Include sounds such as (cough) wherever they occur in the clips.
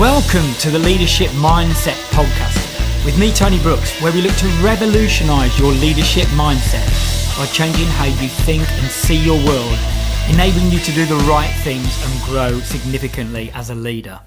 Welcome to the Leadership Mindset Podcast with me, Tony Brooks, where we look to revolutionize your leadership mindset by changing how you think and see your world, enabling you to do the right things and grow significantly as a leader.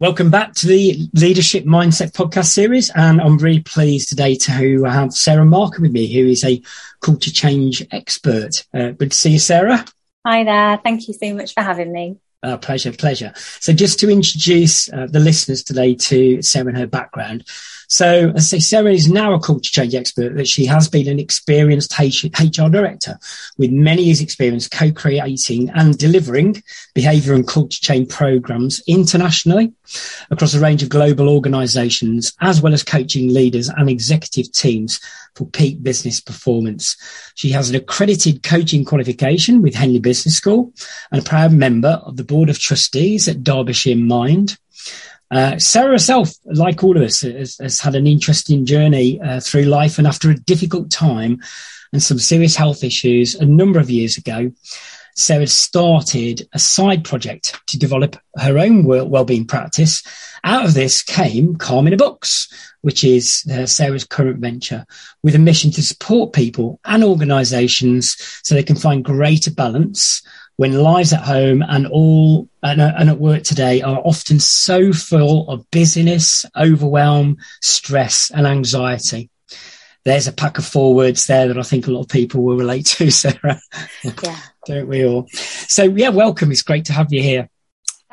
Welcome back to the Leadership Mindset podcast series. And I'm really pleased today to have Sarah Marker with me, who is a culture change expert. Uh, good to see you, Sarah. Hi there. Thank you so much for having me. Uh, pleasure, pleasure. So just to introduce uh, the listeners today to Sarah and her background. So, as I say, Sarah is now a culture change expert, but she has been an experienced HR director with many years' experience co-creating and delivering behaviour and culture change programs internationally across a range of global organisations, as well as coaching leaders and executive teams for peak business performance. She has an accredited coaching qualification with Henley Business School and a proud member of the Board of Trustees at Derbyshire Mind. Uh, Sarah herself, like all of us, has, has had an interesting journey uh, through life, and after a difficult time and some serious health issues a number of years ago, Sarah started a side project to develop her own well-being practice. Out of this came Calm in a Box, which is uh, Sarah's current venture, with a mission to support people and organisations so they can find greater balance when lives at home and all and, uh, and, at work today are often so full of busyness, overwhelm, stress, and anxiety. There's a pack of four words there that I think a lot of people will relate to, (laughs) Sarah. Yeah. Don't we all? So yeah, welcome. It's great to have you here.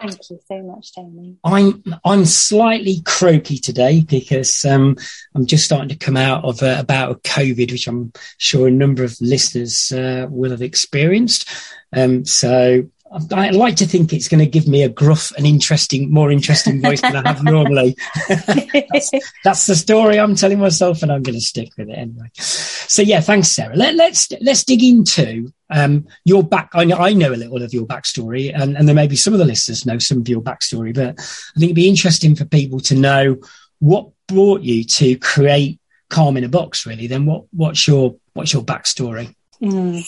Thank you so much, Jamie. I'm I'm slightly croaky today because um, I'm just starting to come out of a, about of COVID, which I'm sure a number of listeners uh, will have experienced. Um, so I like to think it's going to give me a gruff and interesting, more interesting voice than I have normally. (laughs) that's, that's, the story I'm telling myself, and I'm going to stick with it anyway. So yeah, thanks, Sarah. Let, let's, let's dig into um, your back. I know, I know a little of your backstory, and, and there may be some of the listeners know some of your backstory, but I think it'd be interesting for people to know what brought you to create Calm in a Box. Really, then what what's your what's your backstory? Mm.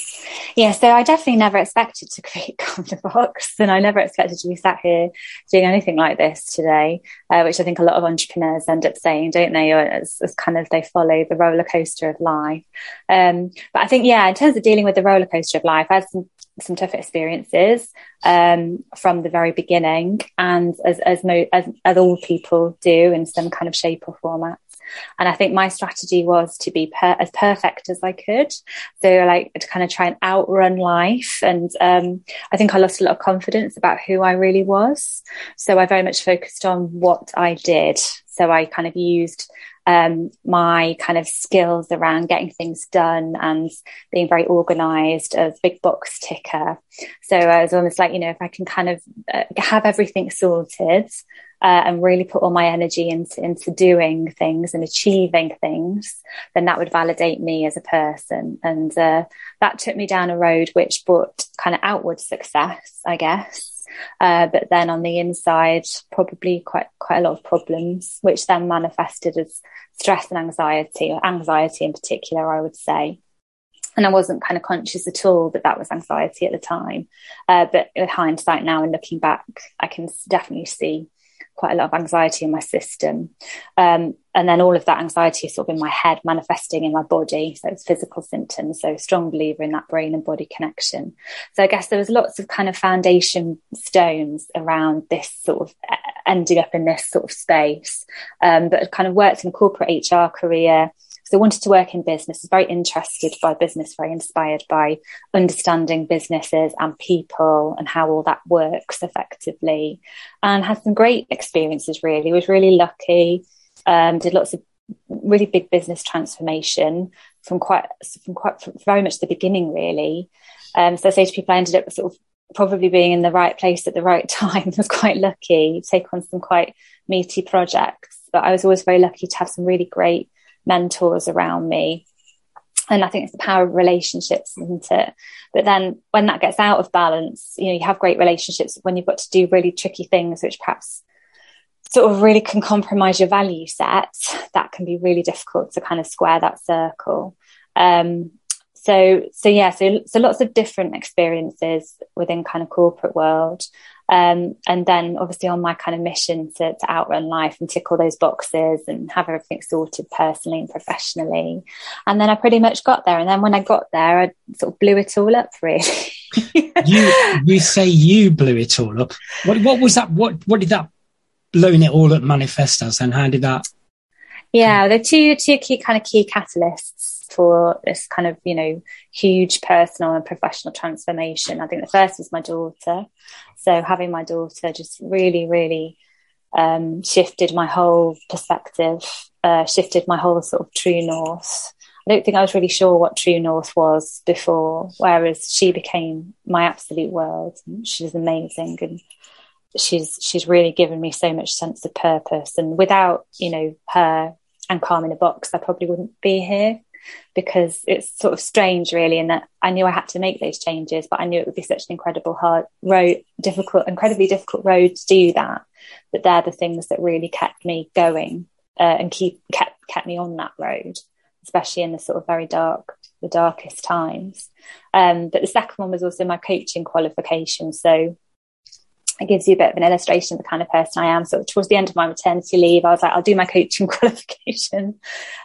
Yeah, so I definitely never expected to create (laughs) Calm Box, and I never expected to be sat here doing anything like this today, uh, which I think a lot of entrepreneurs end up saying, don't they? As, as kind of they follow the roller coaster of life. Um, but I think, yeah, in terms of dealing with the roller coaster of life, I had some some tough experiences um, from the very beginning, and as as, mo- as as all people do in some kind of shape or format. And I think my strategy was to be per- as perfect as I could. So like to kind of try and outrun life. And um, I think I lost a lot of confidence about who I really was. So I very much focused on what I did. So I kind of used um, my kind of skills around getting things done and being very organized as big box ticker. So I was almost like, you know, if I can kind of uh, have everything sorted, uh, and really put all my energy into, into doing things and achieving things, then that would validate me as a person. And uh, that took me down a road which brought kind of outward success, I guess. Uh, but then on the inside, probably quite quite a lot of problems, which then manifested as stress and anxiety, or anxiety in particular, I would say. And I wasn't kind of conscious at all that that was anxiety at the time. Uh, but with hindsight now and looking back, I can definitely see quite a lot of anxiety in my system. Um, and then all of that anxiety is sort of in my head, manifesting in my body. So it's physical symptoms. So strong believer in that brain and body connection. So I guess there was lots of kind of foundation stones around this sort of ending up in this sort of space. Um, but kind of worked in a corporate HR career, so wanted to work in business, was very interested by business, very inspired by understanding businesses and people and how all that works effectively. And had some great experiences really. Was really lucky. Um, did lots of really big business transformation from quite from quite from very much the beginning really. Um, so I say to people I ended up sort of probably being in the right place at the right (laughs) time. I was quite lucky take on some quite meaty projects, but I was always very lucky to have some really great mentors around me. And I think it's the power of relationships, isn't it? But then when that gets out of balance, you know, you have great relationships when you've got to do really tricky things, which perhaps sort of really can compromise your value set. That can be really difficult to kind of square that circle. Um, so, so yeah, so, so lots of different experiences within kind of corporate world. Um, and then obviously on my kind of mission to, to outrun life and tick all those boxes and have everything sorted personally and professionally. And then I pretty much got there. And then when I got there, I sort of blew it all up really. (laughs) you you say you blew it all up. What what was that? What what did that blowing it all up manifest as and how did that yeah the two two key kind of key catalysts for this kind of you know huge personal and professional transformation i think the first was my daughter so having my daughter just really really um, shifted my whole perspective uh, shifted my whole sort of true north I don't think I was really sure what True North was before, whereas she became my absolute world. She's amazing and she's she's really given me so much sense of purpose. And without, you know, her and Calm in a Box, I probably wouldn't be here because it's sort of strange really in that I knew I had to make those changes, but I knew it would be such an incredible hard road, difficult, incredibly difficult road to do that. But they're the things that really kept me going uh, and keep kept kept me on that road, especially in the sort of very dark, the darkest times. Um, but the second one was also my coaching qualification. So it gives you a bit of an illustration of the kind of person I am. So towards the end of my maternity leave, I was like, I'll do my coaching (laughs) qualification.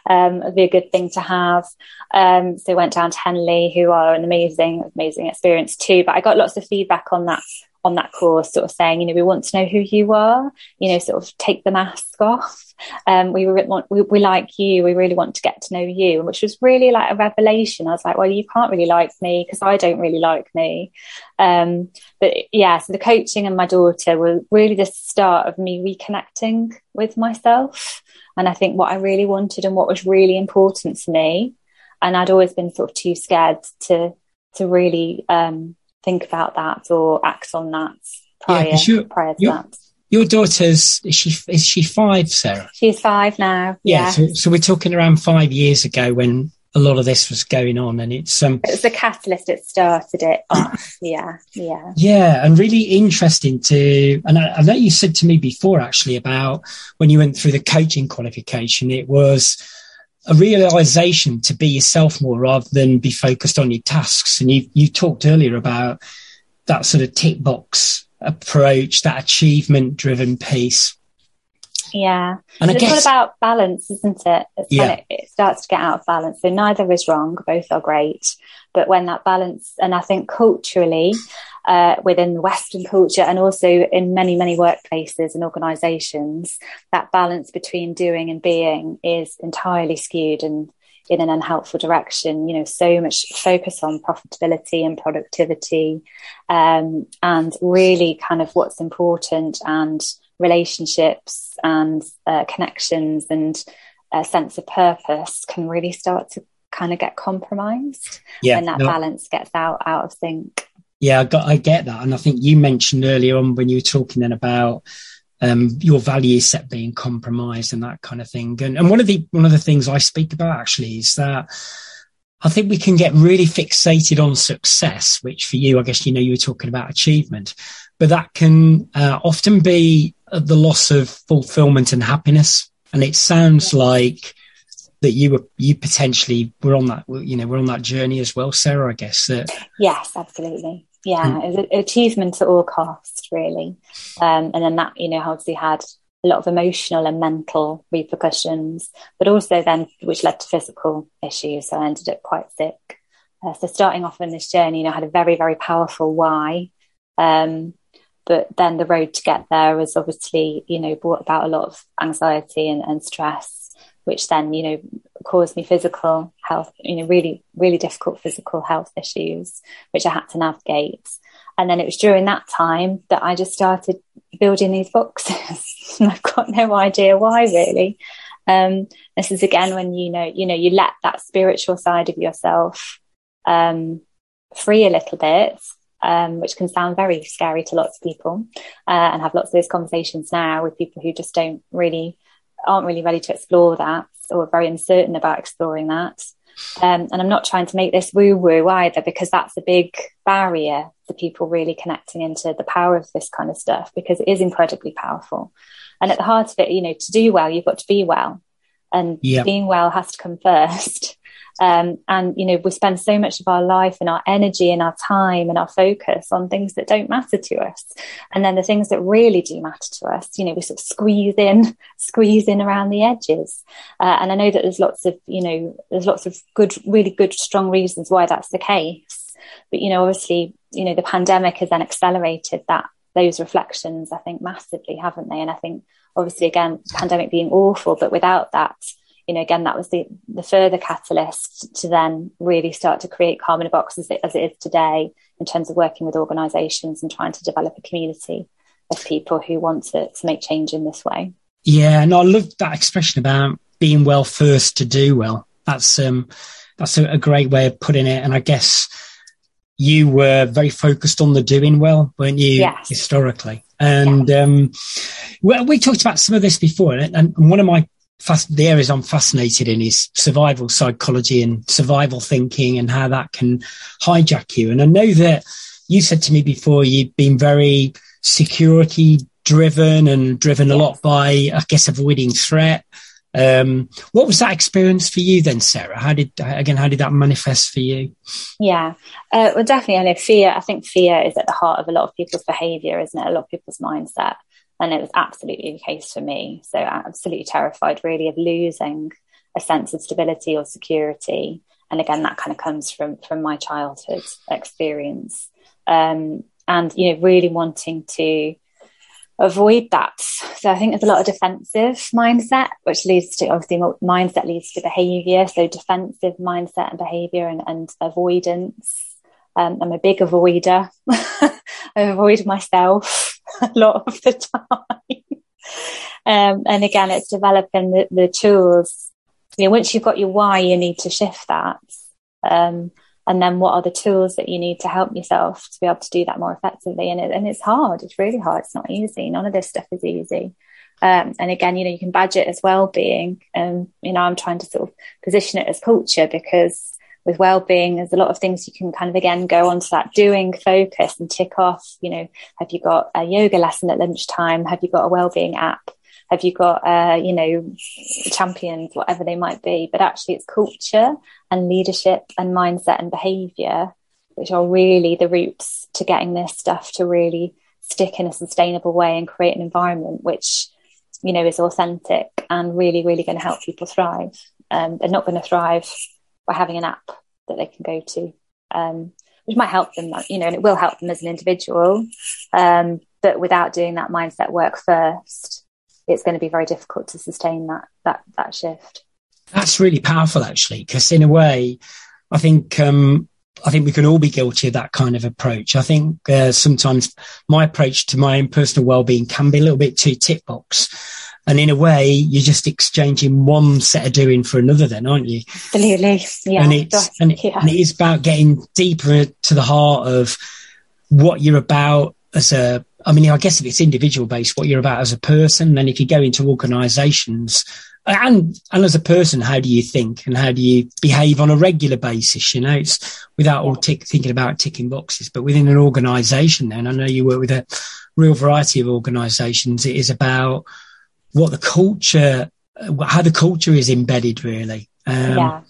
Um, it'd be a good thing to have. Um, so I went down to Henley, who are an amazing, amazing experience too. But I got lots of feedback on that on that course, sort of saying, you know, we want to know who you are, you know, sort of take the mask off. Um, we we, we like you. We really want to get to know you, which was really like a revelation. I was like, well, you can't really like me because I don't really like me. Um, but yeah, so the coaching and my daughter were really the start of me reconnecting with myself. And I think what I really wanted and what was really important to me. And I'd always been sort of too scared to, to really, um, think about that or act on that prior, yeah, prior to that. Your daughter's is she is she five, Sarah? She's five now. Yeah, yeah. So, so, we're talking around five years ago when a lot of this was going on, and it's um, it was the catalyst that started it (coughs) off. yeah, yeah, yeah, and really interesting to. And I, I know you said to me before actually about when you went through the coaching qualification, it was a realization to be yourself more rather than be focused on your tasks. And you you talked earlier about that sort of tick box approach, that achievement driven piece. Yeah. And it's guess, all about balance, isn't it? It's yeah. It, it starts to get out of balance. So neither is wrong. Both are great. But when that balance, and I think culturally, uh, within Western culture and also in many, many workplaces and organizations, that balance between doing and being is entirely skewed and in an unhelpful direction. You know, so much focus on profitability and productivity, um, and really kind of what's important and relationships and uh, connections and a sense of purpose can really start to kind of get compromised yeah, when that no. balance gets out out of sync. Yeah, I, got, I get that, and I think you mentioned earlier on when you were talking then about um, your value set being compromised and that kind of thing. And, and one of the one of the things I speak about actually is that I think we can get really fixated on success, which for you, I guess you know you were talking about achievement, but that can uh, often be the loss of fulfillment and happiness. And it sounds like that you were you potentially were on that you know we're on that journey as well, Sarah. I guess that yes, absolutely yeah, it was achievement at all costs, really. Um, and then that, you know, obviously had a lot of emotional and mental repercussions, but also then which led to physical issues. So I ended up quite sick. Uh, so starting off on this journey, you know, I had a very, very powerful why. Um, but then the road to get there was obviously, you know, brought about a lot of anxiety and, and stress, which then, you know, caused me physical health, you know, really, really difficult physical health issues, which I had to navigate. And then it was during that time that I just started building these boxes. (laughs) I've got no idea why really. Um, this is again when you know, you know, you let that spiritual side of yourself um, free a little bit, um, which can sound very scary to lots of people, uh, and have lots of those conversations now with people who just don't really aren't really ready to explore that or very uncertain about exploring that. Um, and I'm not trying to make this woo woo either, because that's a big barrier to people really connecting into the power of this kind of stuff, because it is incredibly powerful. And at the heart of it, you know, to do well, you've got to be well. And being well has to come first. Um, and, you know, we spend so much of our life and our energy and our time and our focus on things that don't matter to us. And then the things that really do matter to us, you know, we sort of squeeze in, (laughs) squeeze in around the edges. Uh, and I know that there's lots of, you know, there's lots of good, really good, strong reasons why that's the case. But, you know, obviously, you know, the pandemic has then accelerated that, those reflections, I think, massively, haven't they? And I think, obviously, again, pandemic being awful, but without that, you know, again, that was the, the further catalyst to then really start to create Calm in a Box as it, as it is today in terms of working with organisations and trying to develop a community of people who want to, to make change in this way. Yeah, and I love that expression about being well first to do well. That's um, that's a, a great way of putting it. And I guess you were very focused on the doing well, weren't you? Yes. Historically, and um, well, we talked about some of this before, and, and one of my fast, the areas I'm fascinated in is survival psychology and survival thinking and how that can hijack you. And I know that you said to me before you've been very security driven and driven a lot by, I guess, avoiding threat. Um, what was that experience for you then, Sarah? How did, again, how did that manifest for you? Yeah, uh, well, definitely. I know fear, I think fear is at the heart of a lot of people's behavior, isn't it? A lot of people's mindset. And it was absolutely the case for me. So absolutely terrified really of losing a sense of stability or security. And again, that kind of comes from from my childhood experience. Um, and you know, really wanting to avoid that. So I think there's a lot of defensive mindset, which leads to obviously mindset leads to behavior. So defensive mindset and behavior and, and avoidance. Um, I'm a big avoider. (laughs) I avoid myself. (laughs) a lot of the time. um, and again, it's developing the, the, tools. You know, once you've got your why, you need to shift that. Um, and then what are the tools that you need to help yourself to be able to do that more effectively? And, it, and it's hard. It's really hard. It's not easy. None of this stuff is easy. Um, and again, you know, you can badge it as well-being. And, um, you know, I'm trying to sort of position it as culture because with well-being there's a lot of things you can kind of again go onto that doing focus and tick off you know have you got a yoga lesson at lunchtime? Have you got a well-being app? Have you got uh, you know champions whatever they might be? But actually it's culture and leadership and mindset and behavior which are really the roots to getting this stuff to really stick in a sustainable way and create an environment which you know is authentic and really really going to help people thrive. Um, they're not going to thrive by having an app that they can go to, um, which might help them, you know, and it will help them as an individual. Um, but without doing that mindset work first, it's going to be very difficult to sustain that that that shift. That's really powerful, actually, because in a way, I think um, I think we can all be guilty of that kind of approach. I think uh, sometimes my approach to my own personal well-being can be a little bit too tick box and in a way, you're just exchanging one set of doing for another, then, aren't you? Absolutely. Yeah. And it's, and, yeah. and it is about getting deeper to the heart of what you're about as a, I mean, I guess if it's individual based, what you're about as a person. Then if you go into organizations and, and as a person, how do you think and how do you behave on a regular basis? You know, it's without all tick, thinking about ticking boxes, but within an organization, then I know you work with a real variety of organizations. It is about, what the culture, how the culture is embedded really. Um, yeah,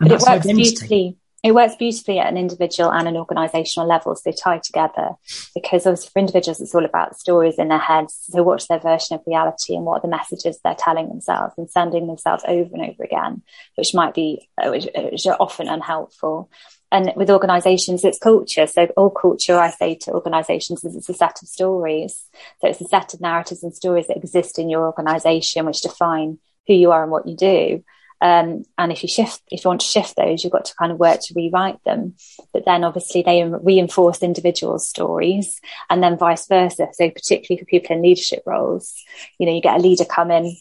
but it works beautifully. It works beautifully at an individual and an organisational level. So they tie together because obviously for individuals, it's all about stories in their heads. So what's their version of reality and what are the messages they're telling themselves and sending themselves over and over again, which might be, which, which are often unhelpful and with organizations it's culture. So all culture i say to organizations is it's a set of stories. So it's a set of narratives and stories that exist in your organization which define who you are and what you do. Um, and if you shift if you want to shift those you've got to kind of work to rewrite them. But then obviously they reinforce individual stories and then vice versa. So particularly for people in leadership roles you know you get a leader come in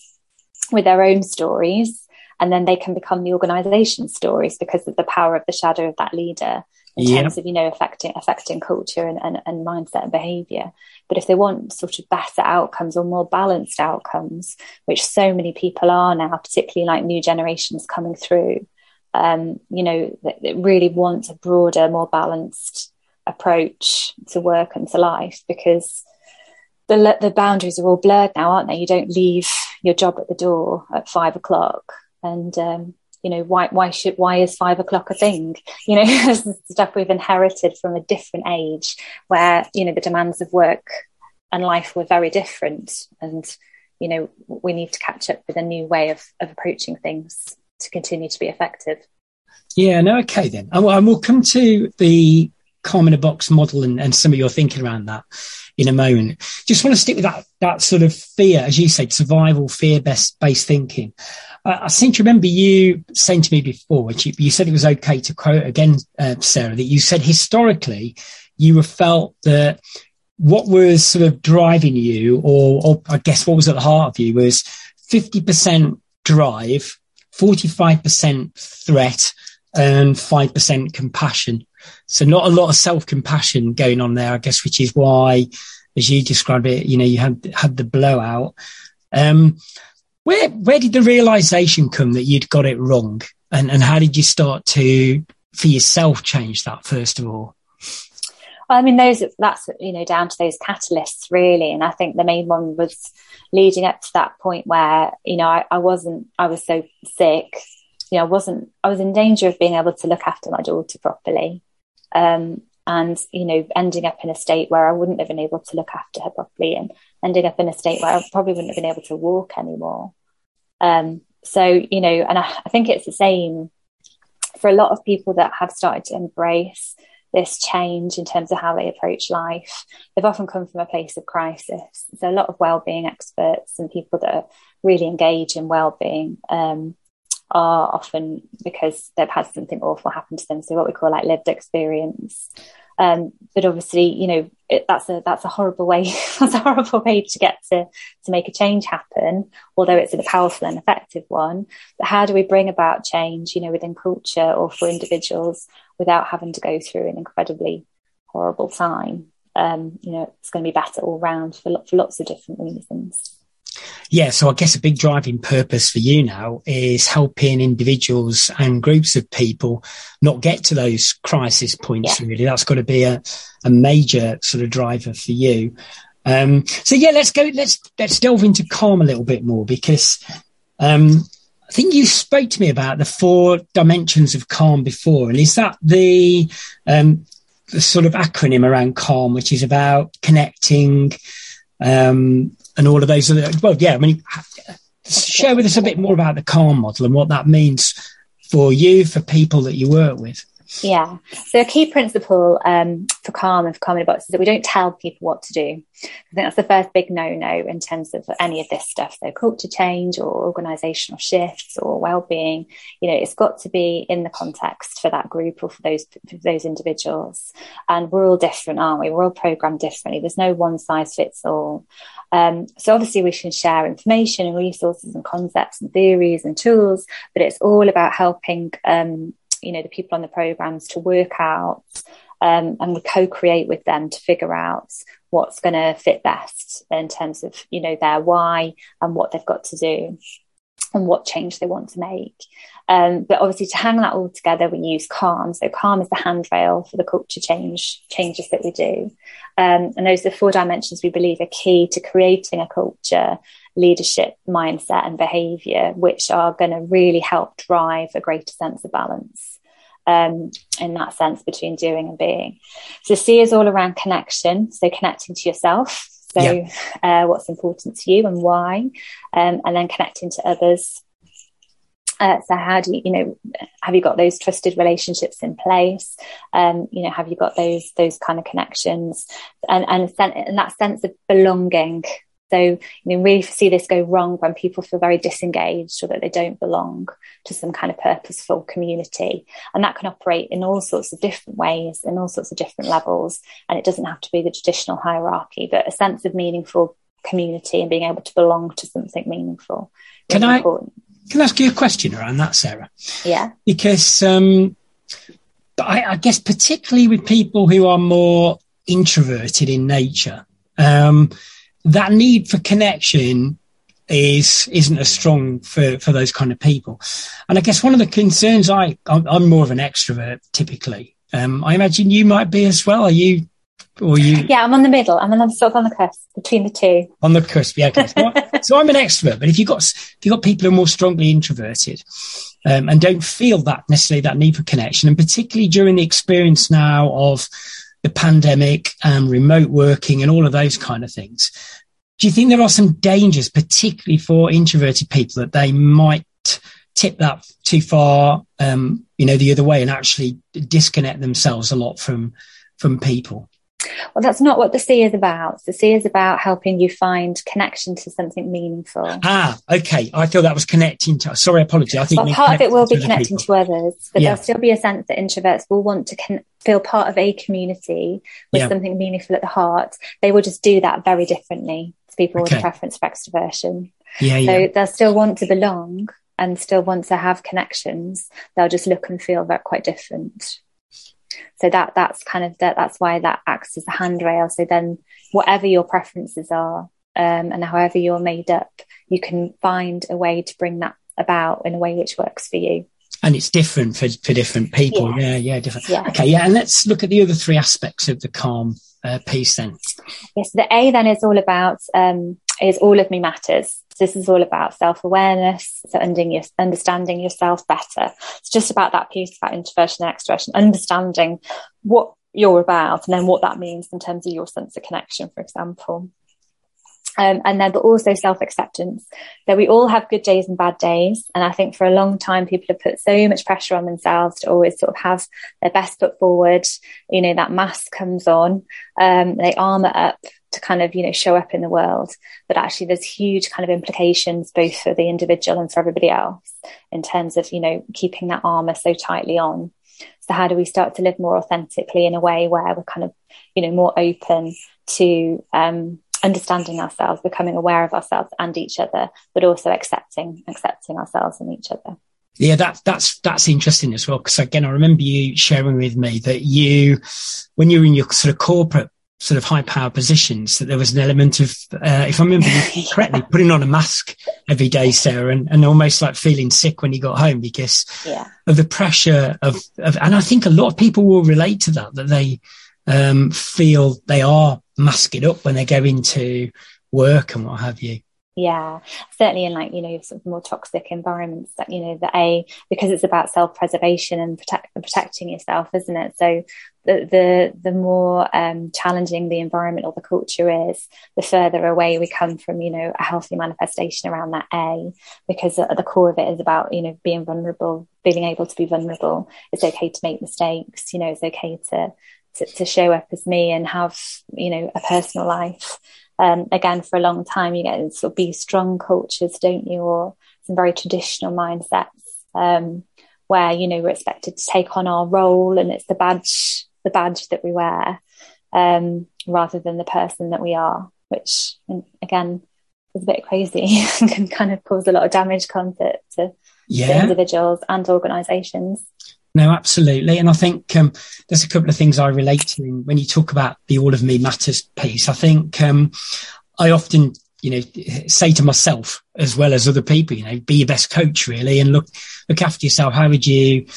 with their own stories and then they can become the organization stories because of the power of the shadow of that leader in yep. terms of you know affecting affecting culture and, and, and mindset and behavior but if they want sort of better outcomes or more balanced outcomes which so many people are now particularly like new generations coming through um, you know that, that really want a broader more balanced approach to work and to life because the the boundaries are all blurred now, aren't they? You don't leave your job at the door at five o'clock and um, you know, why, why should, why is five o'clock a thing? You know, (laughs) stuff we've inherited from a different age where, you know, the demands of work and life were very different. And, you know, we need to catch up with a new way of, of approaching things to continue to be effective. Yeah, no, okay then. And we'll come to the calm in a box model and, and some of your thinking around that in a moment. Just want to stick with that that sort of fear, as you said, survival fear based based thinking. Uh, I seem to remember you saying to me before, which you, you said it was okay to quote again, uh, Sarah, that you said historically you have felt that what was sort of driving you, or, or I guess what was at the heart of you, was fifty percent drive, forty five percent threat, and 5% compassion. So not a lot of self compassion going on there, I guess, which is why, as you described it, you know, you had, had the blowout. Um, where, where did the realization come that you'd got it wrong? And, and how did you start to, for yourself, change that first of all? Well, I mean, those, that's, you know, down to those catalysts really. And I think the main one was leading up to that point where, you know, I, I wasn't, I was so sick you know, I wasn't, I was in danger of being able to look after my daughter properly. Um, and, you know, ending up in a state where I wouldn't have been able to look after her properly and ending up in a state where I probably wouldn't have been able to walk anymore. Um, so, you know, and I, I think it's the same for a lot of people that have started to embrace this change in terms of how they approach life. They've often come from a place of crisis. So a lot of well-being experts and people that are really engaged in well-being um, are often because they've had something awful happen to them. So what we call like lived experience. Um, but obviously, you know, it, that's a that's a horrible way. (laughs) that's a horrible way to get to to make a change happen. Although it's a powerful and effective one. But how do we bring about change, you know, within culture or for individuals without having to go through an incredibly horrible time? Um, you know, it's going to be better all round for, for lots of different reasons. Yeah, so I guess a big driving purpose for you now is helping individuals and groups of people not get to those crisis points. Yeah. Really, that's got to be a, a major sort of driver for you. Um, so yeah, let's go. Let's let's delve into calm a little bit more because um, I think you spoke to me about the four dimensions of calm before, and is that the um, the sort of acronym around calm, which is about connecting, um, and all of those. Uh, well, yeah, I mean, share with us a bit more about the calm model and what that means for you, for people that you work with. Yeah. So a key principle um, for calm and for calm box is that we don't tell people what to do. I think that's the first big no-no in terms of any of this stuff. So culture change or organizational shifts or well-being, you know, it's got to be in the context for that group or for those for those individuals. And we're all different, aren't we? We're all programmed differently. There's no one size fits all. Um, so obviously we can share information and resources and concepts and theories and tools, but it's all about helping um, you know the people on the programs to work out um, and we co-create with them to figure out what's going to fit best in terms of you know their why and what they've got to do and what change they want to make. Um, but obviously, to hang that all together, we use Calm. So Calm is the handrail for the culture change changes that we do, um, and those are the four dimensions we believe are key to creating a culture, leadership, mindset, and behaviour, which are going to really help drive a greater sense of balance. Um, in that sense between doing and being. So C is all around connection. So connecting to yourself, so, yeah. uh, what's important to you and why, um, and then connecting to others. Uh, so, how do you, you know, have you got those trusted relationships in place? Um, you know, have you got those those kind of connections and and, and that sense of belonging so, you know, really see this go wrong when people feel very disengaged or that they don't belong to some kind of purposeful community. And that can operate in all sorts of different ways, in all sorts of different levels. And it doesn't have to be the traditional hierarchy, but a sense of meaningful community and being able to belong to something meaningful. Can I, important. can I ask you a question around that, Sarah? Yeah. Because, um, I, I guess particularly with people who are more introverted in nature, um, that need for connection is isn't as strong for for those kind of people. And I guess one of the concerns I I'm, I'm more of an extrovert typically. Um, I imagine you might be as well. Are you? Or you? Yeah, I'm on the middle. I'm on sort of on the cusp between the two. On the cusp, yeah. Okay. what, (laughs) so I'm an extrovert, but if you've got if you've got people who are more strongly introverted um, and don't feel that necessarily that need for connection, and particularly during the experience now of the pandemic and remote working and all of those kind of things, do you think there are some dangers, particularly for introverted people, that they might tip that too far, um, you know, the other way and actually disconnect themselves a lot from from people? Well, that's not what the C is about. The C is about helping you find connection to something meaningful. Ah, okay. I thought that was connecting to. Sorry, apology. I think well, part of it will be connecting to others, but yeah. there'll still be a sense that introverts will want to con- feel part of a community with yeah. something meaningful at the heart. They will just do that very differently to people okay. with a preference for extroversion. Yeah, so yeah. they'll still want to belong and still want to have connections. They'll just look and feel very quite different so that that's kind of that that's why that acts as a handrail. So then whatever your preferences are um, and however you're made up you can find a way to bring that about in a way which works for you. And it's different for, for different people. Yeah. Yeah, yeah different. Yeah. okay yeah and let's look at the other three aspects of the calm uh, piece then. Yes the a then is all about um, is all of me matters this is all about self awareness, so understanding yourself better. It's just about that piece about introversion and extroversion, understanding what you're about and then what that means in terms of your sense of connection, for example. Um, and then, but also self acceptance. That we all have good days and bad days. And I think for a long time, people have put so much pressure on themselves to always sort of have their best foot forward. You know, that mask comes on, um, they armor up to kind of, you know, show up in the world. But actually, there's huge kind of implications both for the individual and for everybody else in terms of, you know, keeping that armor so tightly on. So, how do we start to live more authentically in a way where we're kind of, you know, more open to um, understanding ourselves, becoming aware of ourselves and each other, but also accepting accepting ourselves and each other. Yeah, that's that's that's interesting as well. Because again, I remember you sharing with me that you, when you were in your sort of corporate sort of high power positions that there was an element of, uh, if I remember (laughs) correctly, putting on a mask every day, Sarah, and, and almost like feeling sick when you got home because yeah. of the pressure of, of, and I think a lot of people will relate to that, that they um, feel they are masking up when they go into work and what have you yeah certainly in like you know sort of more toxic environments that you know the a because it's about self-preservation and protect, protecting yourself isn't it? So the the, the more um, challenging the environment or the culture is the further away we come from you know a healthy manifestation around that a because at the core of it is about you know being vulnerable being able to be vulnerable. It's okay to make mistakes you know it's okay to to, to show up as me and have you know a personal life um, again, for a long time, you get sort of be strong cultures, don't you? Or some very traditional mindsets um, where you know we're expected to take on our role, and it's the badge, the badge that we wear, um, rather than the person that we are. Which, again, is a bit crazy (laughs) and can kind of cause a lot of damage, can't it, to, yeah. to individuals and organisations. No, absolutely. And I think um, there's a couple of things I relate to when you talk about the all of me matters piece. I think um, I often, you know, say to myself as well as other people, you know, be your best coach really and look, look after yourself. How would you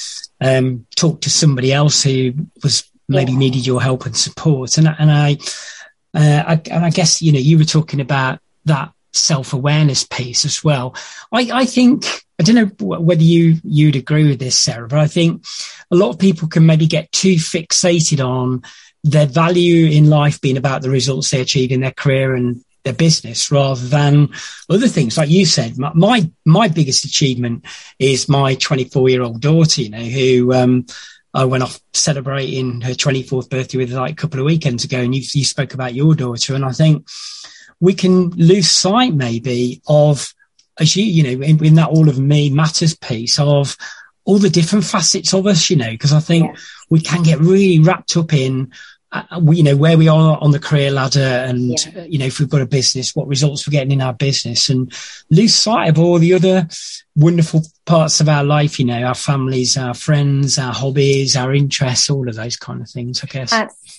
um, talk to somebody else who was maybe yeah. needed your help and support? And, and I, uh, I, and I guess, you know, you were talking about that self awareness piece as well. I, I think I don't know whether you you'd agree with this, Sarah, but I think a lot of people can maybe get too fixated on their value in life being about the results they achieve in their career and their business rather than other things. Like you said, my my, my biggest achievement is my 24 year old daughter, you know, who um, I went off celebrating her 24th birthday with like a couple of weekends ago, and you you spoke about your daughter, and I think we can lose sight maybe of as you, you know, in, in that all of me matters piece of all the different facets of us, you know, because I think yeah. we can get really wrapped up in, uh, you know, where we are on the career ladder and, yeah. you know, if we've got a business, what results we're getting in our business and lose sight of all the other wonderful parts of our life, you know, our families, our friends, our hobbies, our interests, all of those kind of things, I guess.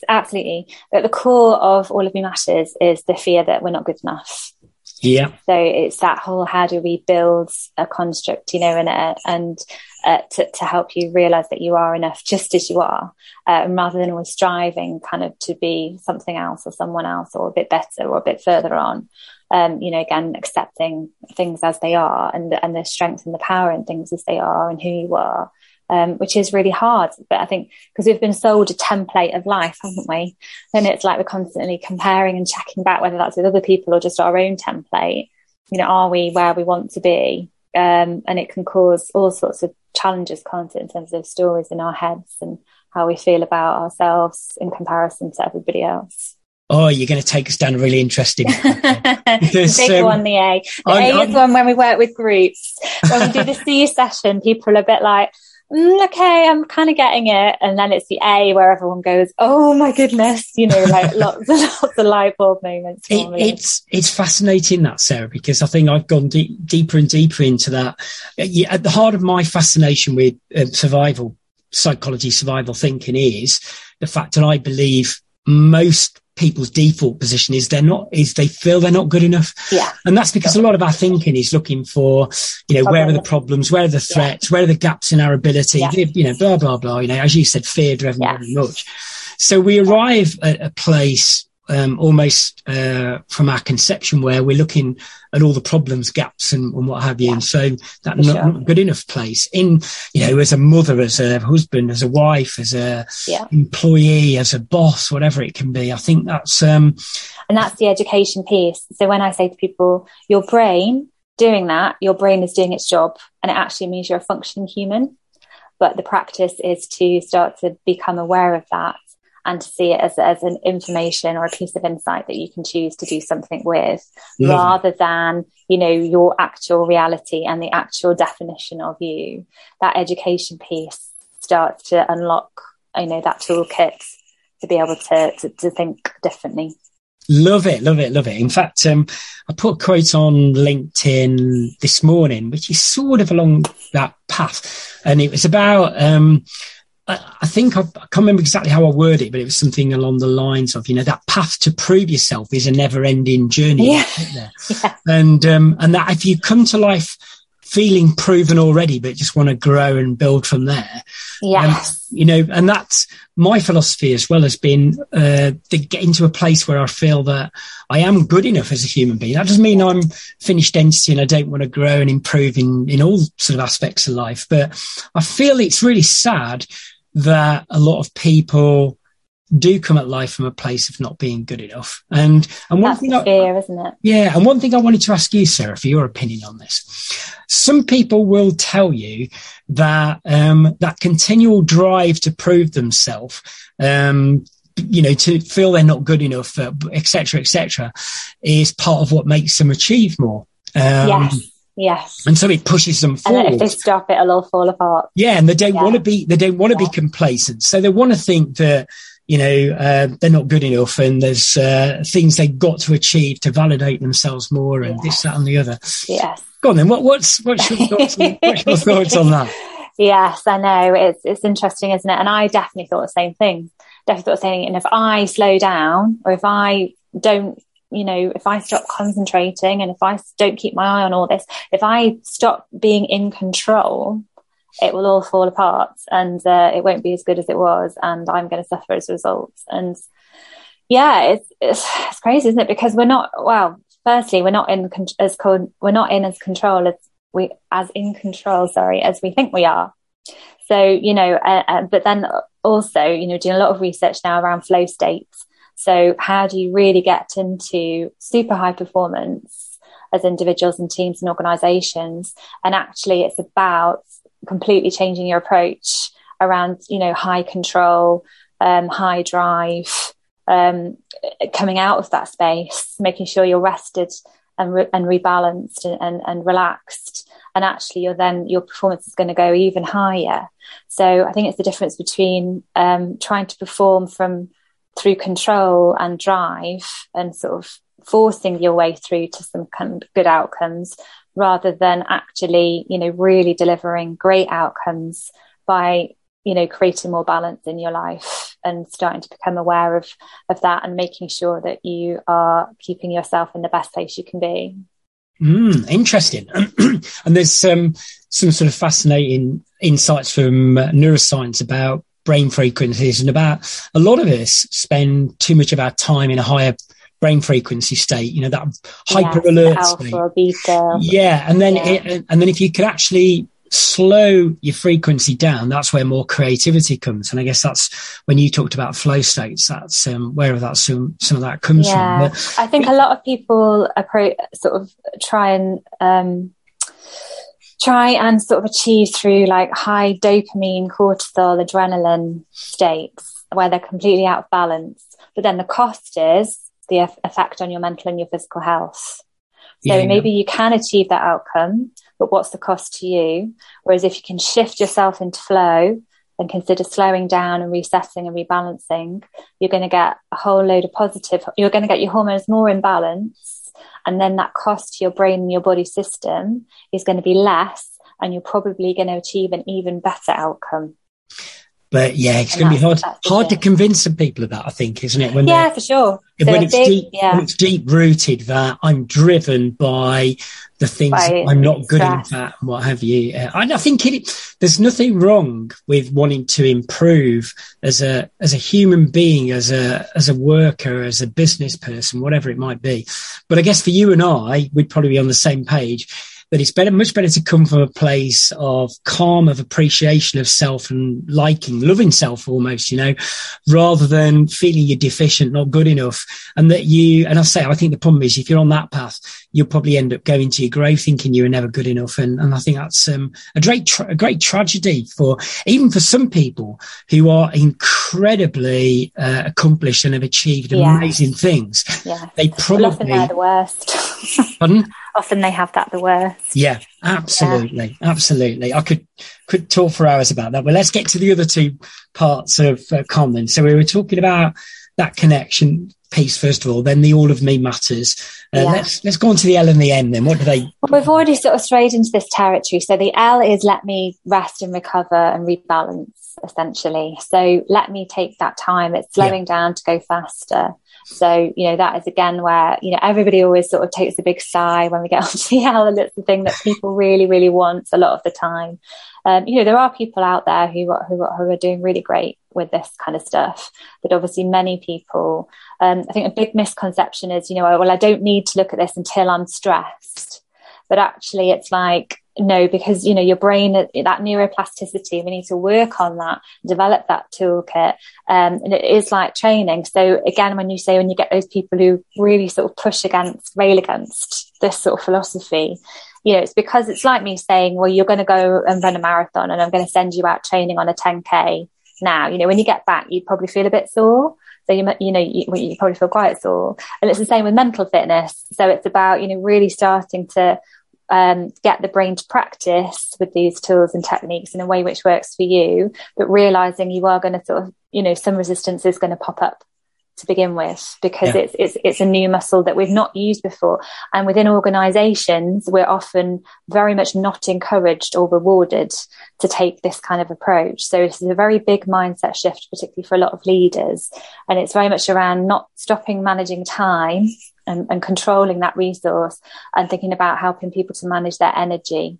Absolutely. At the core of all of me matters is the fear that we're not good enough Yeah. So it's that whole how do we build a construct, you know, and uh, and uh, to, to help you realize that you are enough just as you are, uh, rather than always striving kind of to be something else or someone else or a bit better or a bit further on. Um, you know, again, accepting things as they are and and the strength and the power in things as they are and who you are. Um, which is really hard. But I think because we've been sold a template of life, haven't we? Then it's like we're constantly comparing and checking back whether that's with other people or just our own template. You know, are we where we want to be? Um, and it can cause all sorts of challenges, can't it, in terms of stories in our heads and how we feel about ourselves in comparison to everybody else. Oh, you're going to take us down a really interesting (laughs) big um, one, the A. The I'm, A I'm, is one when we work with groups. When we do the (laughs) C session, people are a bit like, mm, okay, I'm kind of getting it. And then it's the A where everyone goes, oh my goodness, you know, like (laughs) lots and lots of light bulb moments. It, it's, it's fascinating that, Sarah, because I think I've gone deep, deeper and deeper into that. At the heart of my fascination with uh, survival psychology, survival thinking is the fact that I believe most people's default position is they're not is they feel they're not good enough. Yeah. And that's because a lot of our thinking is looking for you know where are the problems. where are the threats yeah. where are the gaps in our ability yeah. you know blah blah blah you know as you said fear driven very much. So we arrive at a place um, almost uh, from our conception where we're looking at all the problems, gaps, and, and what have you. Yeah. And so that not, sure. not, good enough place in, you know, as a mother, as a husband, as a wife, as a yeah. employee, as a boss, whatever it can be. I think that's um, and that's the education piece. So when I say to people, your brain doing that, your brain is doing its job, and it actually means you're a functioning human. But the practice is to start to become aware of that and to see it as, as an information or a piece of insight that you can choose to do something with rather than you know your actual reality and the actual definition of you that education piece starts to unlock you know that toolkit to be able to, to, to think differently Love it, love it, love it. In fact, um, I put a quote on LinkedIn this morning, which is sort of along that path. And it was about um, I, think I, I, can't remember exactly how I worded it, but it was something along the lines of, you know, that path to prove yourself is a never ending journey. Yeah. (laughs) yeah. And, um, and that if you come to life feeling proven already, but just want to grow and build from there. Yes. Um, you know, and that's my philosophy as well has been, uh, to get into a place where I feel that I am good enough as a human being. That doesn't mean I'm finished entity and I don't want to grow and improve in, in all sort of aspects of life. But I feel it's really sad that a lot of people do come at life from a place of not being good enough. And and one That's thing, fear, I, isn't it? Yeah, and one thing I wanted to ask you, Sarah, for your opinion on this. Some people will tell you that um, that continual drive to prove themselves, um, you know, to feel they're not good enough, etc., uh, etc., is part of what makes them achieve more. Um, yes. Yes. And so it pushes them forward. And if they stop, it'll all fall apart. Yeah, and they don't yeah. want to be they don't want to yeah. be complacent. So they want to think that you know uh, they're not good enough, and there's uh, things they've got to achieve to validate themselves more, and this, that, and the other. Yes. Go on then. What, what's what's your thoughts? on, (laughs) what's your thoughts on that? Yes, I know it's it's interesting, isn't it? And I definitely thought the same thing. Definitely thought the same thing. And if I slow down, or if I don't you know, if I stop concentrating and if I don't keep my eye on all this, if I stop being in control, it will all fall apart and uh, it won't be as good as it was. And I'm going to suffer as a result. And yeah, it's, it's, it's crazy, isn't it? Because we're not, well, firstly, we're not in as con- we're not in as control as we, as in control, sorry, as we think we are. So, you know, uh, uh, but then also, you know, doing a lot of research now around flow states so, how do you really get into super high performance as individuals and teams and organizations? And actually, it's about completely changing your approach around, you know, high control, um, high drive, um, coming out of that space, making sure you're rested and, re- and rebalanced and, and, and relaxed. And actually, you're then your performance is going to go even higher. So I think it's the difference between um, trying to perform from through control and drive and sort of forcing your way through to some good outcomes rather than actually, you know, really delivering great outcomes by, you know, creating more balance in your life and starting to become aware of, of that and making sure that you are keeping yourself in the best place you can be. Mm, interesting. (clears throat) and there's um, some sort of fascinating insights from uh, neuroscience about brain frequencies and about a lot of us spend too much of our time in a higher brain frequency state, you know, that hyper alert state. Yeah. And then, yeah. It, and then if you could actually slow your frequency down, that's where more creativity comes. And I guess that's when you talked about flow states, that's um, where that some, some of that comes yeah. from. But, I think a lot of people approach, sort of try and, um, try and sort of achieve through like high dopamine, cortisol, adrenaline states where they're completely out of balance. But then the cost is the effect on your mental and your physical health. So yeah, maybe you can achieve that outcome, but what's the cost to you? Whereas if you can shift yourself into flow and consider slowing down and resetting and rebalancing, you're going to get a whole load of positive, you're going to get your hormones more in balance. And then that cost to your brain and your body system is going to be less, and you're probably going to achieve an even better outcome. But yeah, it's going to be hard hard to convince some people of that. I think, isn't it? When yeah, for sure. when it's big, deep, yeah. when it's deep rooted that I'm driven by the things I'm not good stress. at and what have you. Uh, and I think it, there's nothing wrong with wanting to improve as a as a human being, as a as a worker, as a business person, whatever it might be. But I guess for you and I, we'd probably be on the same page that it's better, much better to come from a place of calm, of appreciation of self and liking, loving self almost, you know, rather than feeling you're deficient, not good enough. And that you, and I say, I think the problem is if you're on that path, you'll probably end up going to your grave thinking you were never good enough. And, and I think that's um, a great, tra- a great tragedy for even for some people who are incredibly uh, accomplished and have achieved yeah. amazing things. Yeah. They probably, often they're the worst. (laughs) pardon? Often they have that the worst. Yeah, absolutely, yeah. absolutely. I could could talk for hours about that, but let's get to the other two parts of uh, common. So we were talking about that connection piece first of all, then the all of me matters. Uh, yeah. Let's let's go on to the L and the M. Then what do they? Well, we've already sort of strayed into this territory. So the L is let me rest and recover and rebalance essentially. So let me take that time. It's slowing yeah. down to go faster. So, you know, that is again where, you know, everybody always sort of takes a big sigh when we get (laughs) onto the L and it's the thing that people really, really want a lot of the time. Um, you know, there are people out there who, who, who are doing really great with this kind of stuff, but obviously many people, um, I think a big misconception is, you know, well, I don't need to look at this until I'm stressed. But actually it's like, no, because you know your brain that neuroplasticity. We need to work on that, develop that toolkit, um, and it is like training. So again, when you say when you get those people who really sort of push against, rail against this sort of philosophy, you know, it's because it's like me saying, well, you're going to go and run a marathon, and I'm going to send you out training on a 10k. Now, you know, when you get back, you probably feel a bit sore. So you, you know, you, you probably feel quite sore. And it's the same with mental fitness. So it's about, you know, really starting to um, get the brain to practice with these tools and techniques in a way which works for you, but realizing you are going to sort of, you know, some resistance is going to pop up to begin with because yeah. it's, it's it's a new muscle that we've not used before. And within organizations we're often very much not encouraged or rewarded to take this kind of approach. So this is a very big mindset shift particularly for a lot of leaders. And it's very much around not stopping managing time and, and controlling that resource and thinking about helping people to manage their energy.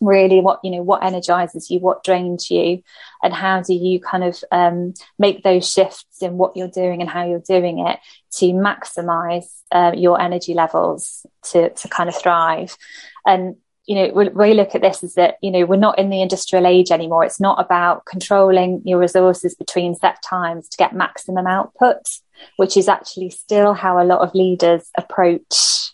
Really what you know what energizes you what drains you and how do you kind of um, make those shifts in what you're doing and how you're doing it to maximize uh, your energy levels to to kind of thrive. And you know we, we look at this as that you know we're not in the industrial age anymore. It's not about controlling your resources between set times to get maximum output which is actually still how a lot of leaders approach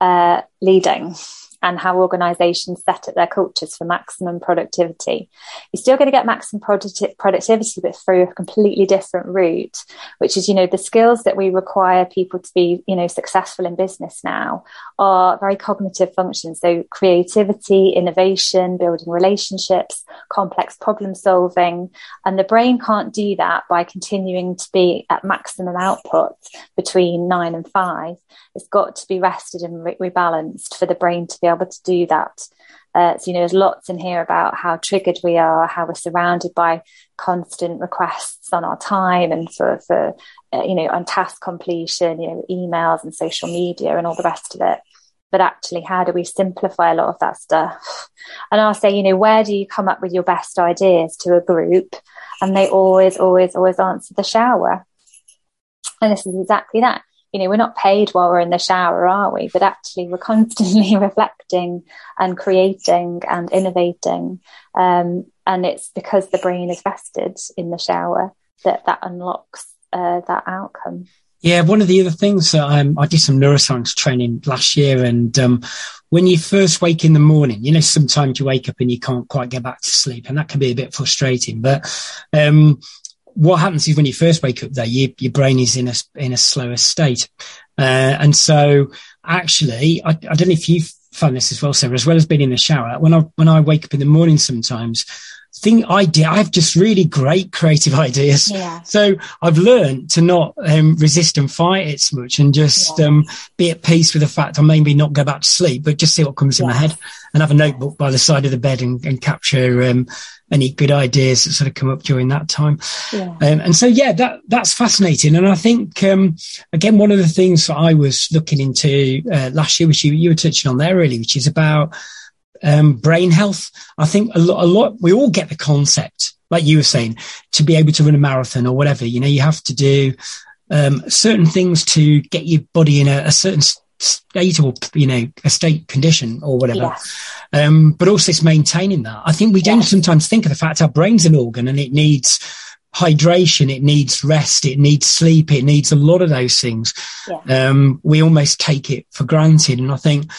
uh, leading and how organizations set up their cultures for maximum productivity. You're still going to get maximum product- productivity, but through a completely different route, which is, you know, the skills that we require people to be, you know, successful in business now are very cognitive functions. So creativity, innovation, building relationships, complex problem solving. And the brain can't do that by continuing to be at maximum output between nine and five. It's got to be rested and re- rebalanced for the brain to be able to do that. Uh, so, you know, there's lots in here about how triggered we are, how we're surrounded by constant requests on our time and for, for uh, you know, on task completion, you know, emails and social media and all the rest of it. but actually, how do we simplify a lot of that stuff? And I'll say, you know, where do you come up with your best ideas to a group? And they always, always, always answer the shower. And this is exactly that. You know, we're not paid while we're in the shower, are we? But actually, we're constantly (laughs) reflecting and creating and innovating. Um, and it's because the brain is rested in the shower that that unlocks uh, that outcome. Yeah, one of the other things that um, I did some neuroscience training last year, and um, when you first wake in the morning, you know, sometimes you wake up and you can't quite get back to sleep, and that can be a bit frustrating. But um, what happens is when you first wake up, there, you, your brain is in a in a slower state, uh, and so actually, I, I don't know if you've found this as well, Sarah, as well as being in the shower. When I when I wake up in the morning, sometimes thing idea. I have just really great creative (laughs) ideas. Yeah. So I've learned to not um, resist and fight it so much and just yeah. um, be at peace with the fact I maybe not go back to sleep, but just see what comes yeah. in my head and have a notebook by the side of the bed and, and capture um, any good ideas that sort of come up during that time. Yeah. Um, and so, yeah, that that's fascinating. And I think um, again, one of the things that I was looking into uh, last year, which you, you were touching on there, really, which is about um, brain health. I think a lot, a lot, we all get the concept, like you were saying, to be able to run a marathon or whatever, you know, you have to do, um, certain things to get your body in a, a, certain state or, you know, a state condition or whatever. Yeah. Um, but also it's maintaining that. I think we don't sometimes think of the fact our brain's an organ and it needs, hydration, it needs rest, it needs sleep, it needs a lot of those things. Yeah. Um, we almost take it for granted. And I think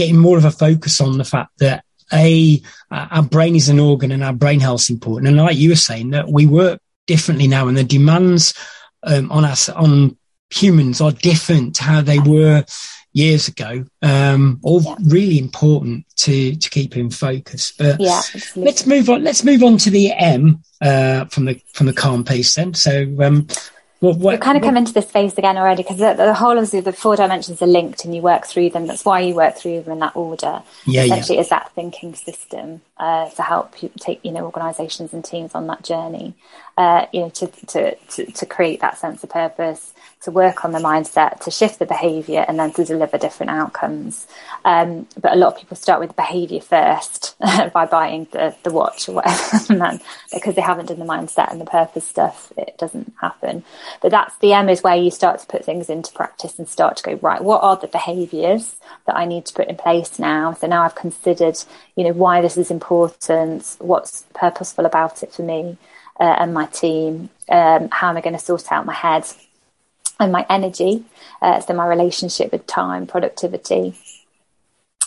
getting more of a focus on the fact that a our brain is an organ and our brain health is important. And like you were saying, that we work differently now, and the demands um, on us on humans are different to how they were years ago. Um, all yeah. really important to to keep in focus. But yeah, let's move on. Let's move on to the M uh, from the from the calm piece then. So um, what, what, you kind of come into this phase again already because the, the, whole of the, the, four dimensions are linked and you work through them. That's why you work through them in that order. Yeah, Essentially, yeah. is that thinking system uh, to help you take you know organisations and teams on that journey. Uh, you know to, to to to create that sense of purpose, to work on the mindset, to shift the behaviour, and then to deliver different outcomes. Um, but a lot of people start with behaviour first (laughs) by buying the, the watch or whatever, (laughs) and then because they haven't done the mindset and the purpose stuff, it doesn't happen. But that's the M is where you start to put things into practice and start to go right. What are the behaviours that I need to put in place now? So now I've considered, you know, why this is important, what's purposeful about it for me. Uh, and my team, um, how am I going to sort out my head and my energy. Uh, so my relationship with time, productivity,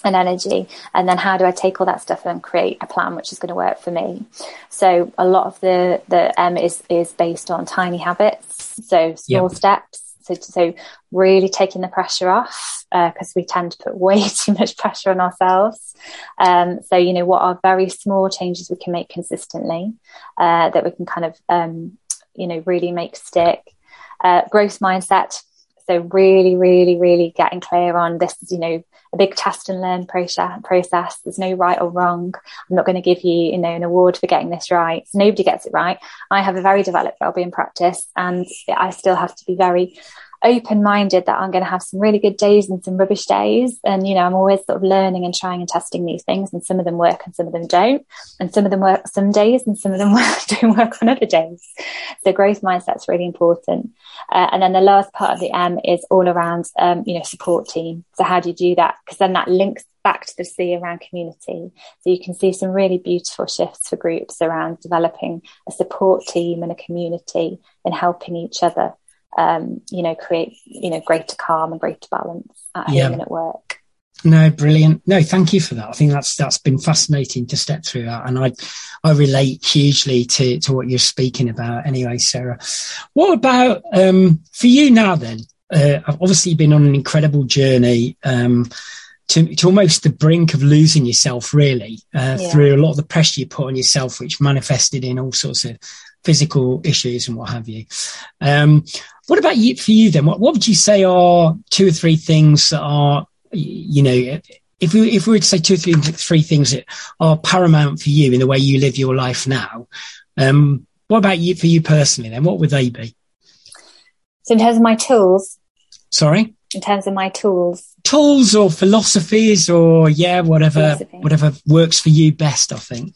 and energy and then how do i take all that stuff and create a plan which is going to work for me so a lot of the the m is is based on tiny habits so small yep. steps so so really taking the pressure off because uh, we tend to put (laughs) way too much pressure on ourselves um, so you know what are very small changes we can make consistently uh, that we can kind of um, you know really make stick uh, growth mindset. So really, really, really getting clear on this is, you know, a big test and learn process. Process. There's no right or wrong. I'm not going to give you, you know, an award for getting this right. Nobody gets it right. I have a very developed wellbeing practice, and I still have to be very open minded that I'm going to have some really good days and some rubbish days. And, you know, I'm always sort of learning and trying and testing these things. And some of them work and some of them don't. And some of them work some days and some of them (laughs) don't work on other days. So growth mindset's really important. Uh, and then the last part of the M is all around, um, you know, support team. So how do you do that? Because then that links back to the C around community. So you can see some really beautiful shifts for groups around developing a support team and a community and helping each other um, you know, create, you know, greater calm and greater balance at home yeah. and at work. No, brilliant. No, thank you for that. I think that's that's been fascinating to step through that, and I I relate hugely to to what you're speaking about. Anyway, Sarah, what about um, for you now? Then, uh, I've obviously been on an incredible journey. Um, to, to almost the brink of losing yourself, really, uh, yeah. through a lot of the pressure you put on yourself, which manifested in all sorts of physical issues and what have you. Um, what about you for you then? What, what would you say are two or three things that are, you know, if we if we were to say two or three three things that are paramount for you in the way you live your life now, um, what about you for you personally? Then what would they be? So in terms of my tools. Sorry. In terms of my tools. tools or philosophies or yeah, whatever philosophy. whatever works for you best. I think.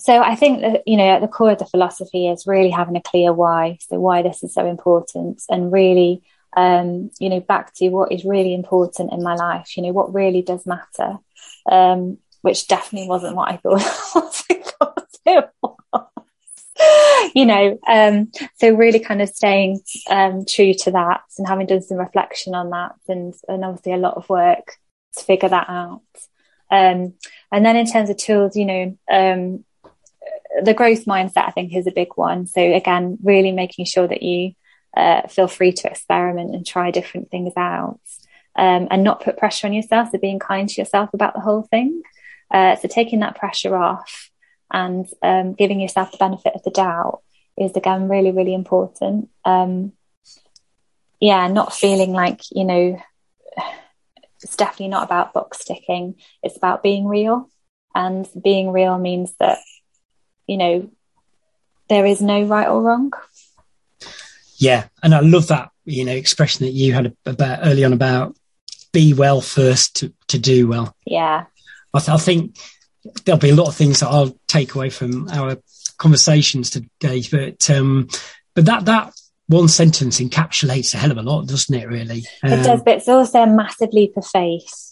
So I think that you know at the core of the philosophy is really having a clear why. So why this is so important, and really, um, you know, back to what is really important in my life. You know, what really does matter. Um, which definitely wasn't what I thought, (laughs) it was. you know, um, so really kind of staying um, true to that and having done some reflection on that and, and obviously a lot of work to figure that out. Um, and then in terms of tools, you know, um, the growth mindset, I think, is a big one. So again, really making sure that you uh, feel free to experiment and try different things out. Um, and not put pressure on yourself, so being kind to yourself about the whole thing. Uh, so taking that pressure off and um, giving yourself the benefit of the doubt is again really really important um, yeah not feeling like you know it's definitely not about box ticking it's about being real and being real means that you know there is no right or wrong yeah and i love that you know expression that you had about early on about be well first to, to do well yeah I, th- I think there'll be a lot of things that I'll take away from our conversations today, but um, but that that one sentence encapsulates a hell of a lot, doesn't it? Really, um, it does. But it's also a massive leap of faith.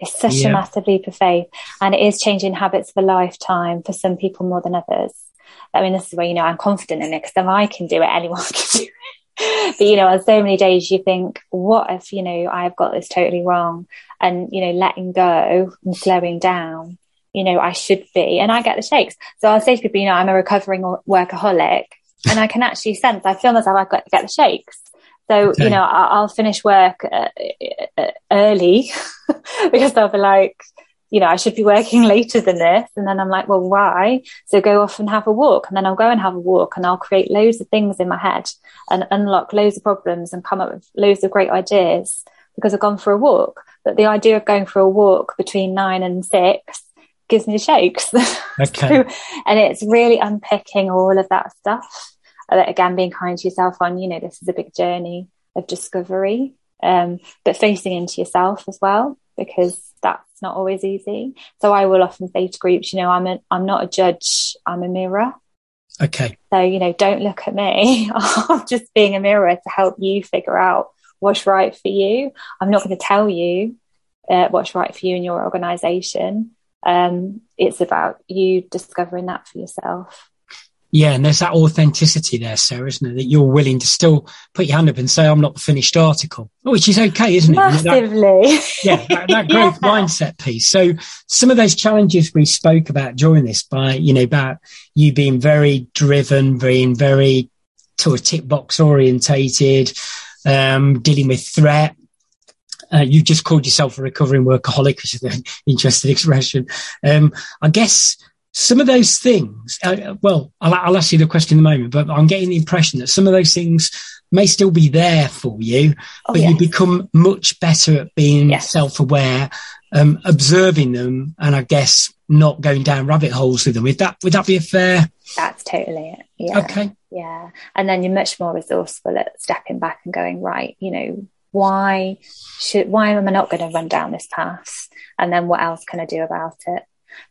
It's such yeah. a massive leap of faith, and it is changing habits for a lifetime for some people more than others. I mean, this is where you know I'm confident in it because if I can do it, (laughs) anyone can do it. but you know, on so many days you think, what if you know I've got this totally wrong, and you know, letting go and slowing down you know, I should be. And I get the shakes. So I'll say to people, you know, I'm a recovering workaholic and I can actually sense, I feel myself, I get, get the shakes. So, okay. you know, I'll, I'll finish work uh, uh, early (laughs) because I'll be like, you know, I should be working (laughs) later than this. And then I'm like, well, why? So go off and have a walk. And then I'll go and have a walk and I'll create loads of things in my head and unlock loads of problems and come up with loads of great ideas because I've gone for a walk. But the idea of going for a walk between nine and six gives me the shakes. (laughs) Okay. so, and it's really unpicking all of that stuff. Again, being kind to yourself on, you know, this is a big journey of discovery, um, but facing into yourself as well, because that's not always easy. So I will often say to groups, you know, I'm a, I'm not a judge, I'm a mirror. Okay. So, you know, don't look at me. (laughs) I'm just being a mirror to help you figure out what's right for you. I'm not going to tell you uh, what's right for you in your organization um, it's about you discovering that for yourself. Yeah, and there's that authenticity there, Sarah, isn't it? That you're willing to still put your hand up and say, I'm not the finished article, which is okay, isn't it? Massively. That, (laughs) yeah, that, that growth yeah. mindset piece. So some of those challenges we spoke about during this by, you know, about you being very driven, being very sort of tick box orientated, um, dealing with threat, uh, you just called yourself a recovering workaholic, which is an (laughs) interesting expression. Um, I guess some of those things, uh, well, I'll, I'll, ask you the question in a moment, but I'm getting the impression that some of those things may still be there for you, oh, but yes. you become much better at being yes. self-aware, um, observing them, and I guess not going down rabbit holes with them. Would that would that be a fair? That's totally it. Yeah. Okay. Yeah, and then you're much more resourceful at stepping back and going right. You know, why should why am I not going to run down this path? And then what else can I do about it?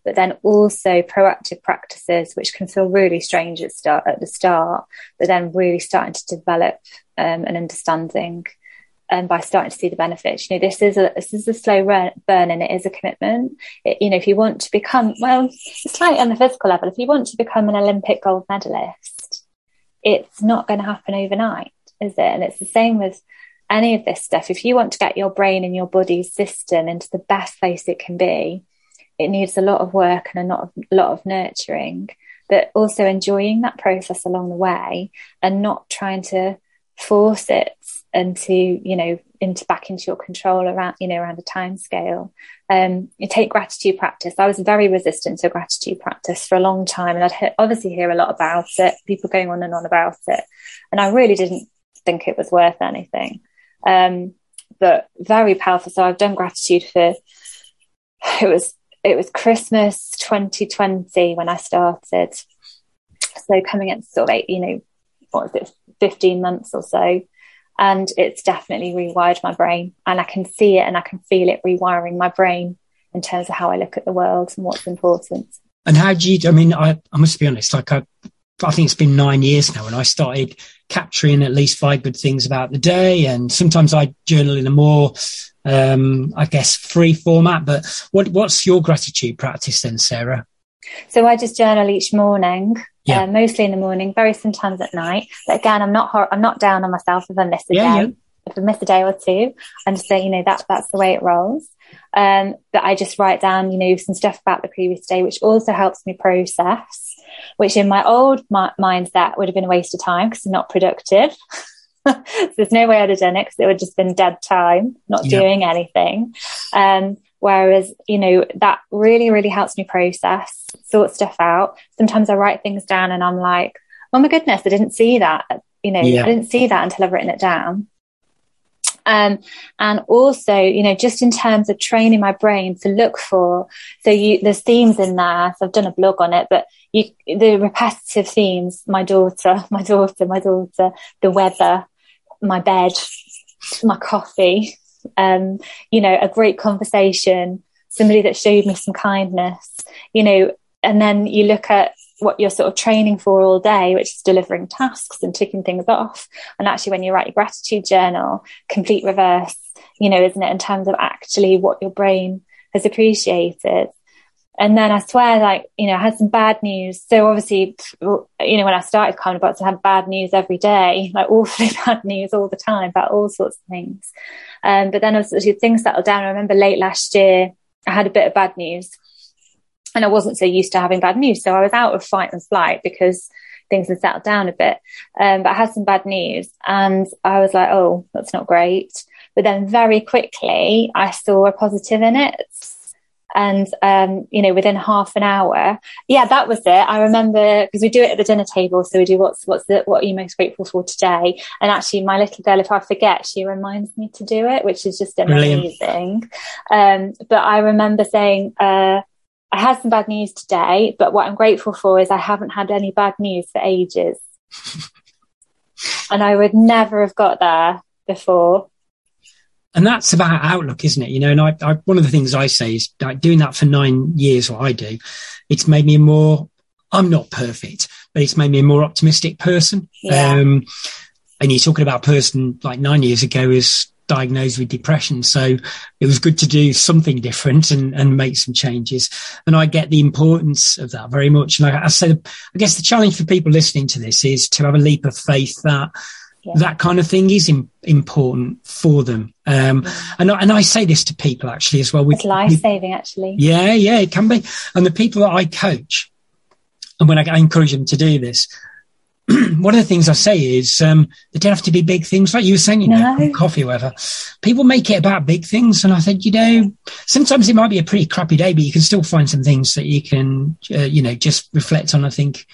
But then also proactive practices, which can feel really strange at start at the start, but then really starting to develop um, an understanding and um, by starting to see the benefits. You know, this is a this is a slow burn, and it is a commitment. It, you know, if you want to become well, it's like on the physical level. If you want to become an Olympic gold medalist, it's not going to happen overnight, is it? And it's the same with any of this stuff, if you want to get your brain and your body system into the best place it can be, it needs a lot of work and a lot of, lot of nurturing, but also enjoying that process along the way and not trying to force it into, you know, into back into your control around, you know, around a time scale. Um, you take gratitude practice. I was very resistant to gratitude practice for a long time, and I'd he- obviously hear a lot about it, people going on and on about it, and I really didn't think it was worth anything. Um, but very powerful. So I've done gratitude for (sighs) it was it was Christmas 2020 when I started. So coming at sort of eight, you know, what was it, 15 months or so. And it's definitely rewired my brain. And I can see it and I can feel it rewiring my brain in terms of how I look at the world and what's important. And how do you, I mean, I, I must be honest, like I, I think it's been nine years now and I started capturing at least five good things about the day. And sometimes I journal in a more, um, I guess, free format. But what, what's your gratitude practice then, Sarah? So I just journal each morning, yeah. uh, mostly in the morning, very sometimes at night. But again, I'm not hor- I'm not down on myself if I miss a yeah, day. Yeah. If I miss a day or two, I'm just saying, you know, that that's the way it rolls. Um, but I just write down, you know, some stuff about the previous day, which also helps me process, which in my old mi- mindset would have been a waste of time because it's not productive. (laughs) so there's no way I'd have done it because it would have just been dead time, not yeah. doing anything. Um, whereas, you know, that really, really helps me process, sort stuff out. Sometimes I write things down and I'm like, oh my goodness, I didn't see that. You know, yeah. I didn't see that until I've written it down. Um, and also, you know, just in terms of training my brain to look for, so you, there's themes in there. So I've done a blog on it, but you, the repetitive themes, my daughter, (laughs) my daughter, my daughter, the weather, my bed, my coffee, um, you know, a great conversation, somebody that showed me some kindness, you know, and then you look at what you're sort of training for all day, which is delivering tasks and ticking things off. And actually, when you write your gratitude journal, complete reverse, you know, isn't it, in terms of actually what your brain has appreciated. And then I swear, like, you know, I had some bad news. So obviously, you know, when I started the Box, I had bad news every day, like awfully (laughs) bad news all the time about all sorts of things. Um, but then as things settled down, I remember late last year, I had a bit of bad news and I wasn't so used to having bad news. So I was out of fight and flight because things had settled down a bit. Um, but I had some bad news and I was like, oh, that's not great. But then very quickly I saw a positive in it. And, um, you know, within half an hour, yeah, that was it. I remember because we do it at the dinner table. So we do what's, what's the, what are you most grateful for today? And actually my little girl, if I forget, she reminds me to do it, which is just amazing. Um, but I remember saying, uh, I had some bad news today, but what I'm grateful for is I haven't had any bad news for ages. (laughs) and I would never have got there before. And that's about outlook, isn't it? You know, and I, I, one of the things I say is like doing that for nine years, what I do, it's made me a more, I'm not perfect, but it's made me a more optimistic person. Yeah. Um, and you're talking about a person like nine years ago is diagnosed with depression. So it was good to do something different and, and make some changes. And I get the importance of that very much. And I, I said, I guess the challenge for people listening to this is to have a leap of faith that yeah. that kind of thing is in, important for them. Um, and, I, and I say this to people actually as well. With, it's life saving, actually. Yeah, yeah, it can be. And the people that I coach, and when I encourage them to do this, (clears throat) one of the things I say is um, they don't have to be big things, like you were saying, you know, coffee whatever. People make it about big things, and I think you know, sometimes it might be a pretty crappy day, but you can still find some things that you can, uh, you know, just reflect on. I think,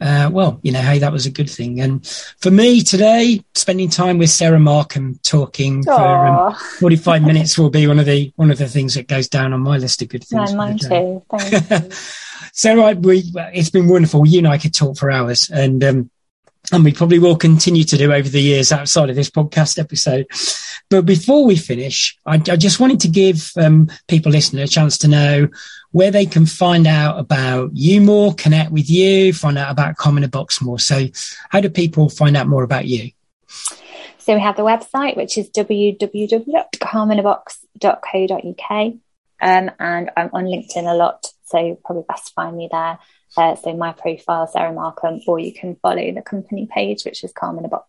uh, well, you know, hey, that was a good thing. And for me today, spending time with Sarah Markham talking Aww. for um, forty-five (laughs) minutes will be one of the one of the things that goes down on my list of good things. Yeah, mine too. Thank you. (laughs) Sarah, we, it's been wonderful. You and I could talk for hours, and um, and we probably will continue to do over the years outside of this podcast episode. But before we finish, I, I just wanted to give um, people listening a chance to know where they can find out about you more, connect with you, find out about the Box more. So, how do people find out more about you? So, we have the website, which is www.calmingthebox.co.uk. Um, and I'm on LinkedIn a lot, so probably best find me there. Uh, so my profile, Sarah Markham, or you can follow the company page, which is Calm in a Box.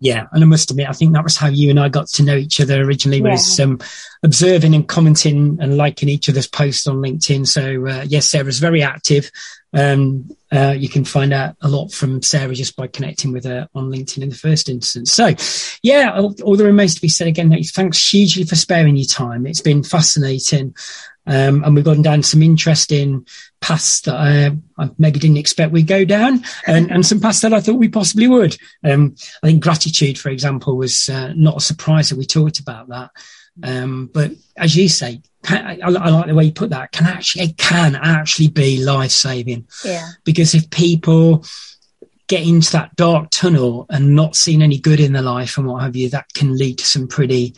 Yeah, and I must admit, I think that was how you and I got to know each other originally. Yeah. Was um, observing and commenting and liking each other's posts on LinkedIn. So uh, yes, Sarah's very active. Um, uh, you can find out a lot from Sarah just by connecting with her on LinkedIn in the first instance. So, yeah, all, all there remains to be said again. Thanks hugely for sparing your time. It's been fascinating. Um, and we've gone down some interesting paths that I, I, maybe didn't expect we'd go down, (laughs) and, and some paths that I thought we possibly would. Um, I think gratitude, for example, was uh, not a surprise that we talked about that. Um, but as you say, I, I, like the way you put that. Can actually, it can actually be life saving. Yeah. Because if people get into that dark tunnel and not seeing any good in their life and what have you, that can lead to some pretty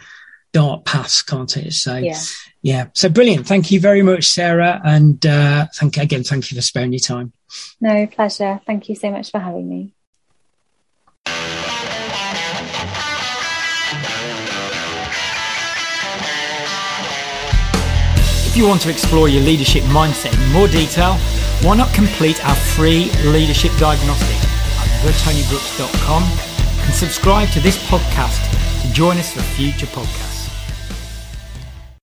dark paths, can't it? So, yeah. yeah. So brilliant. Thank you very much, Sarah. And uh, thank again, thank you for sparing your time. No, pleasure. Thank you so much for having me. You want to explore your leadership mindset in more detail, why not complete our free leadership diagnostic at thetonybrooks.com and subscribe to this podcast to join us for future podcasts.